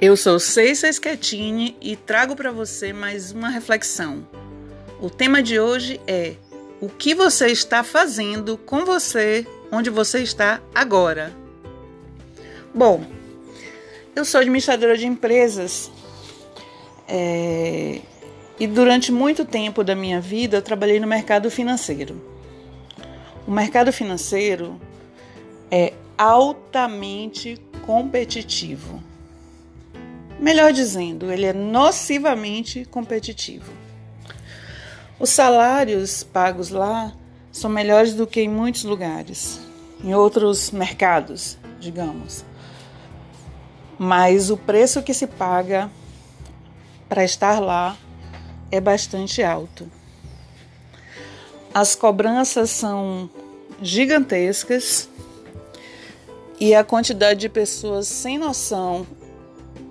Eu sou Ceissa Schettini e trago para você mais uma reflexão. O tema de hoje é o que você está fazendo com você onde você está agora. Bom, eu sou administradora de empresas é, e durante muito tempo da minha vida eu trabalhei no mercado financeiro. O mercado financeiro é altamente competitivo. Melhor dizendo, ele é nocivamente competitivo. Os salários pagos lá são melhores do que em muitos lugares, em outros mercados, digamos. Mas o preço que se paga para estar lá é bastante alto. As cobranças são gigantescas e a quantidade de pessoas sem noção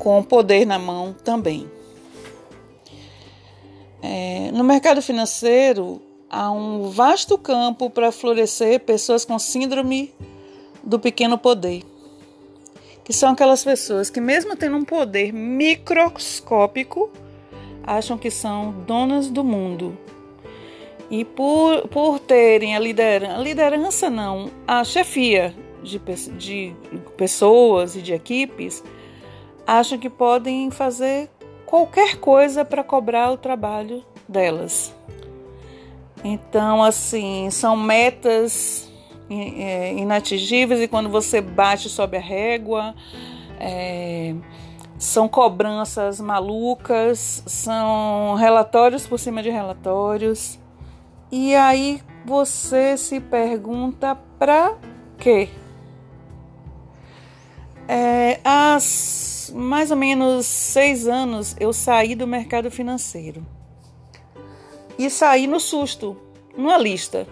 com poder na mão também. É, no mercado financeiro, há um vasto campo para florescer pessoas com síndrome do pequeno poder, que são aquelas pessoas que, mesmo tendo um poder microscópico, acham que são donas do mundo. E por, por terem a liderança, liderança não, a chefia de, de pessoas e de equipes, acham que podem fazer qualquer coisa para cobrar o trabalho delas. Então, assim, são metas é, inatingíveis e quando você bate sob a régua, é, são cobranças malucas, são relatórios por cima de relatórios. E aí você se pergunta para quê? É, há mais ou menos seis anos eu saí do mercado financeiro. E saí no susto, numa lista.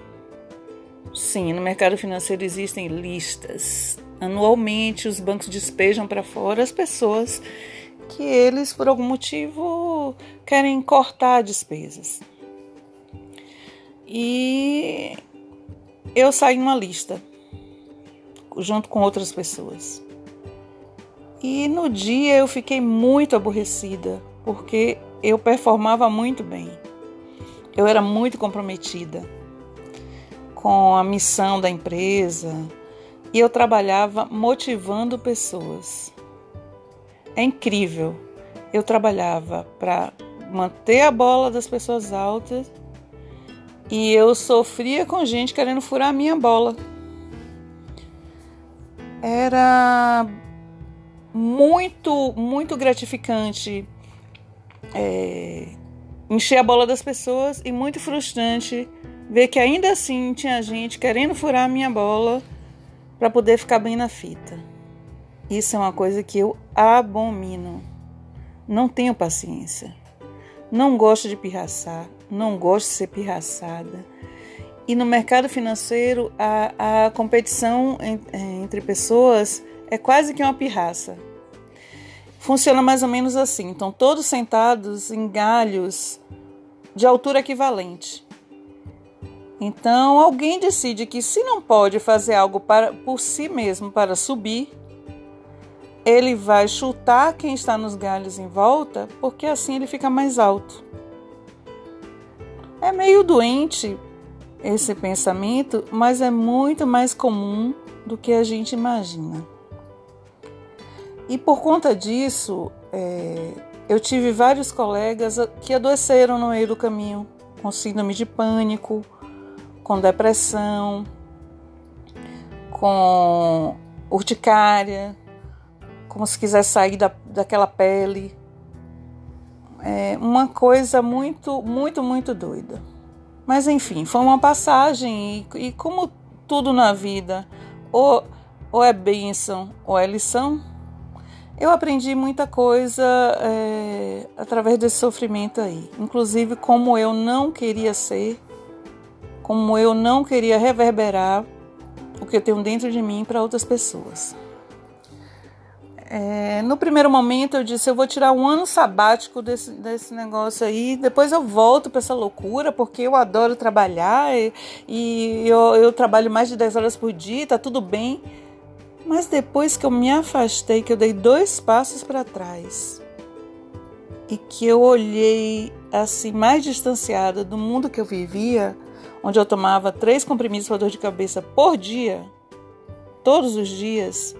Sim, no mercado financeiro existem listas. Anualmente os bancos despejam para fora as pessoas que eles, por algum motivo, querem cortar despesas. E eu saí numa lista, junto com outras pessoas. E no dia eu fiquei muito aborrecida, porque eu performava muito bem. Eu era muito comprometida com a missão da empresa e eu trabalhava motivando pessoas. É incrível. Eu trabalhava para manter a bola das pessoas altas e eu sofria com gente querendo furar a minha bola. Era muito, muito gratificante é, encher a bola das pessoas e muito frustrante ver que ainda assim tinha gente querendo furar a minha bola para poder ficar bem na fita. Isso é uma coisa que eu abomino. Não tenho paciência. Não gosto de pirraçar, não gosto de ser pirraçada. E no mercado financeiro, a, a competição entre pessoas é quase que uma pirraça. Funciona mais ou menos assim: então, todos sentados em galhos de altura equivalente. Então, alguém decide que, se não pode fazer algo para, por si mesmo para subir, ele vai chutar quem está nos galhos em volta, porque assim ele fica mais alto. É meio doente esse pensamento, mas é muito mais comum do que a gente imagina. E por conta disso, é, eu tive vários colegas que adoeceram no meio do caminho, com síndrome de pânico, com depressão, com urticária, como se quiser sair da, daquela pele. É uma coisa muito, muito, muito doida. Mas enfim, foi uma passagem e, e como tudo na vida, ou, ou é bênção ou é lição, eu aprendi muita coisa é, através desse sofrimento aí, inclusive como eu não queria ser, como eu não queria reverberar o que eu tenho dentro de mim para outras pessoas. É, no primeiro momento eu disse eu vou tirar um ano sabático desse, desse negócio aí, depois eu volto para essa loucura porque eu adoro trabalhar e, e eu, eu trabalho mais de 10 horas por dia, tá tudo bem. Mas depois que eu me afastei, que eu dei dois passos para trás e que eu olhei assim mais distanciada do mundo que eu vivia, onde eu tomava três comprimidos para dor de cabeça por dia, todos os dias,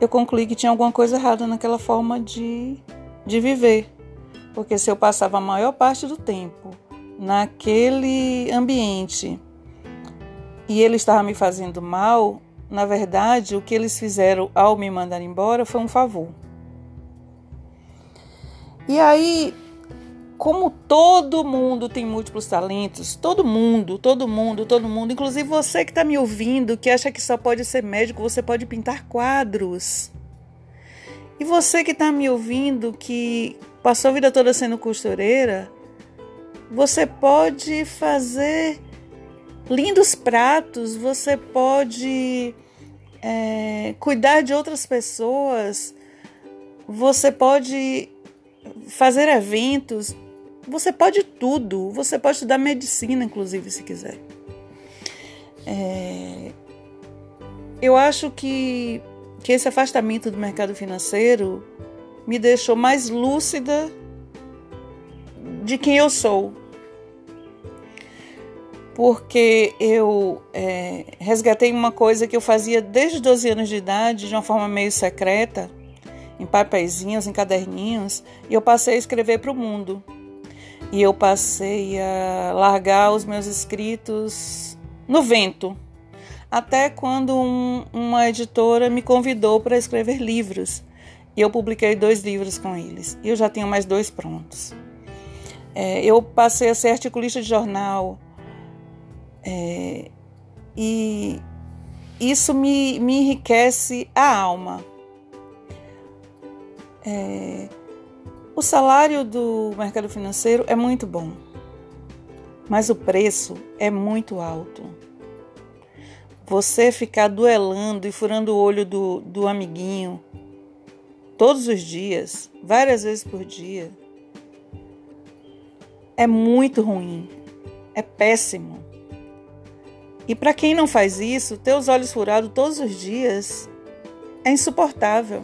eu concluí que tinha alguma coisa errada naquela forma de, de viver. Porque se eu passava a maior parte do tempo naquele ambiente e ele estava me fazendo mal, na verdade, o que eles fizeram ao me mandar embora foi um favor. E aí, como todo mundo tem múltiplos talentos, todo mundo, todo mundo, todo mundo, inclusive você que está me ouvindo, que acha que só pode ser médico, você pode pintar quadros. E você que está me ouvindo, que passou a vida toda sendo costureira, você pode fazer lindos pratos, você pode é, cuidar de outras pessoas, você pode fazer eventos, você pode tudo. Você pode estudar medicina, inclusive, se quiser. É, eu acho que, que esse afastamento do mercado financeiro me deixou mais lúcida de quem eu sou. Porque eu é, resgatei uma coisa que eu fazia desde 12 anos de idade, de uma forma meio secreta, em papeizinhos, em caderninhos, e eu passei a escrever para o mundo. E eu passei a largar os meus escritos no vento. Até quando um, uma editora me convidou para escrever livros. E eu publiquei dois livros com eles. E eu já tenho mais dois prontos. É, eu passei a ser articulista de jornal. É, e isso me, me enriquece a alma. É, o salário do mercado financeiro é muito bom, mas o preço é muito alto. Você ficar duelando e furando o olho do, do amiguinho todos os dias, várias vezes por dia, é muito ruim, é péssimo. E para quem não faz isso, ter os olhos furados todos os dias é insuportável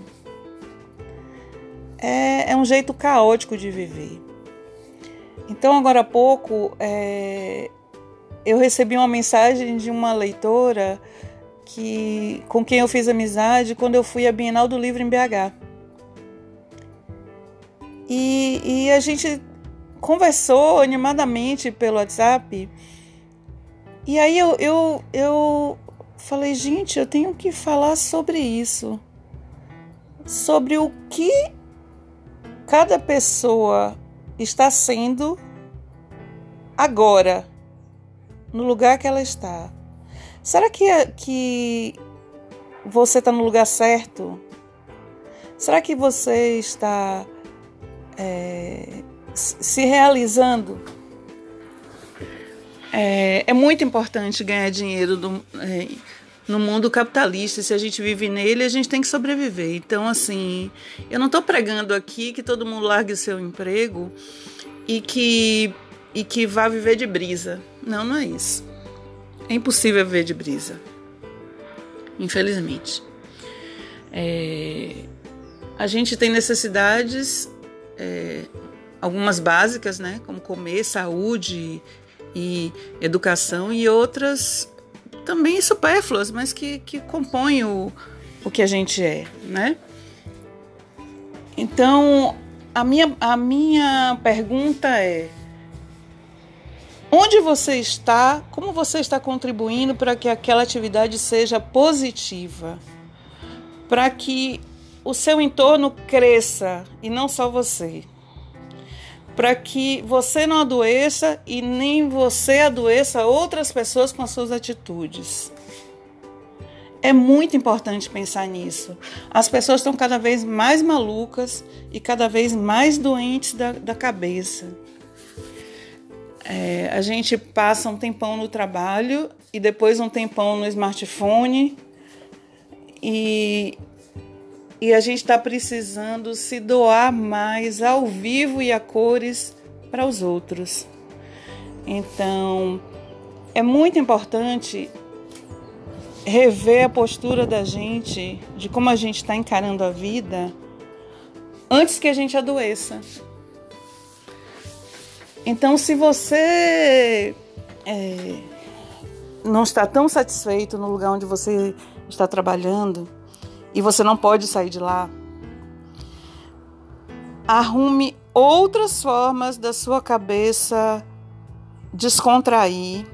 é, é um jeito caótico de viver. Então, agora há pouco, é, eu recebi uma mensagem de uma leitora que, com quem eu fiz amizade quando eu fui à Bienal do Livro em BH. E, e a gente conversou animadamente pelo WhatsApp. E aí eu, eu, eu falei, gente, eu tenho que falar sobre isso. Sobre o que cada pessoa está sendo agora, no lugar que ela está. Será que, que você está no lugar certo? Será que você está é, se realizando? É, é, muito importante ganhar dinheiro do, é, no mundo capitalista, se a gente vive nele, a gente tem que sobreviver. Então, assim, eu não estou pregando aqui que todo mundo largue o seu emprego e que, e que vá viver de brisa. Não, não é isso. É impossível viver de brisa. Infelizmente. É, a gente tem necessidades, é, algumas básicas, né? Como comer, saúde e educação, e outras também supérfluas, mas que, que compõem o, o que a gente é, né? Então, a minha, a minha pergunta é: onde você está, como você está contribuindo para que aquela atividade seja positiva? Para que o seu entorno cresça e não só você para que você não adoeça e nem você adoeça outras pessoas com as suas atitudes. É muito importante pensar nisso. As pessoas estão cada vez mais malucas e cada vez mais doentes da, da cabeça. É, a gente passa um tempão no trabalho e depois um tempão no smartphone e e a gente está precisando se doar mais ao vivo e a cores para os outros. Então, é muito importante rever a postura da gente, de como a gente está encarando a vida, antes que a gente adoeça. Então, se você é, não está tão satisfeito no lugar onde você está trabalhando e você não pode sair de lá, arrume outras formas da sua cabeça descontrair,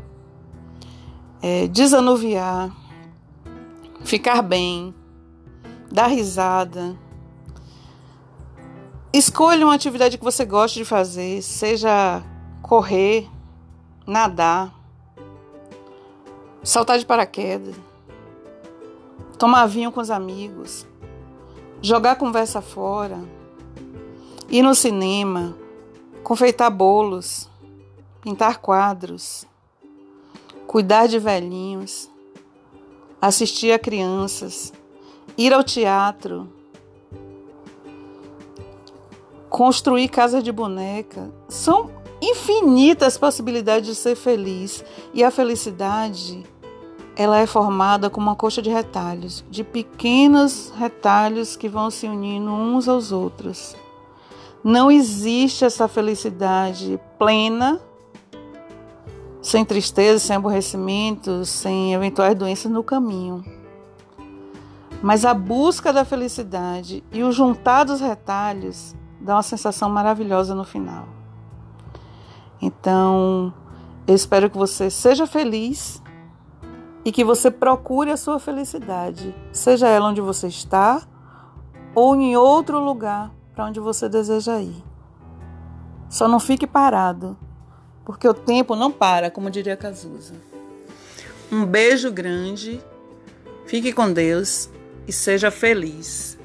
é, desanuviar, ficar bem, dar risada. Escolha uma atividade que você goste de fazer, seja correr, nadar, saltar de paraquedas, tomar vinho com os amigos, jogar conversa fora, ir no cinema, confeitar bolos, pintar quadros, cuidar de velhinhos, assistir a crianças, ir ao teatro, construir casa de boneca. São infinitas possibilidades de ser feliz e a felicidade ela é formada como uma coxa de retalhos, de pequenos retalhos que vão se unindo uns aos outros. Não existe essa felicidade plena sem tristeza, sem aborrecimento, sem eventuais doenças no caminho. Mas a busca da felicidade e o juntar dos retalhos dá uma sensação maravilhosa no final. Então, eu espero que você seja feliz e que você procure a sua felicidade, seja ela onde você está ou em outro lugar para onde você deseja ir. Só não fique parado porque o tempo não para, como diria Cazuza. Um beijo grande, fique com Deus e seja feliz.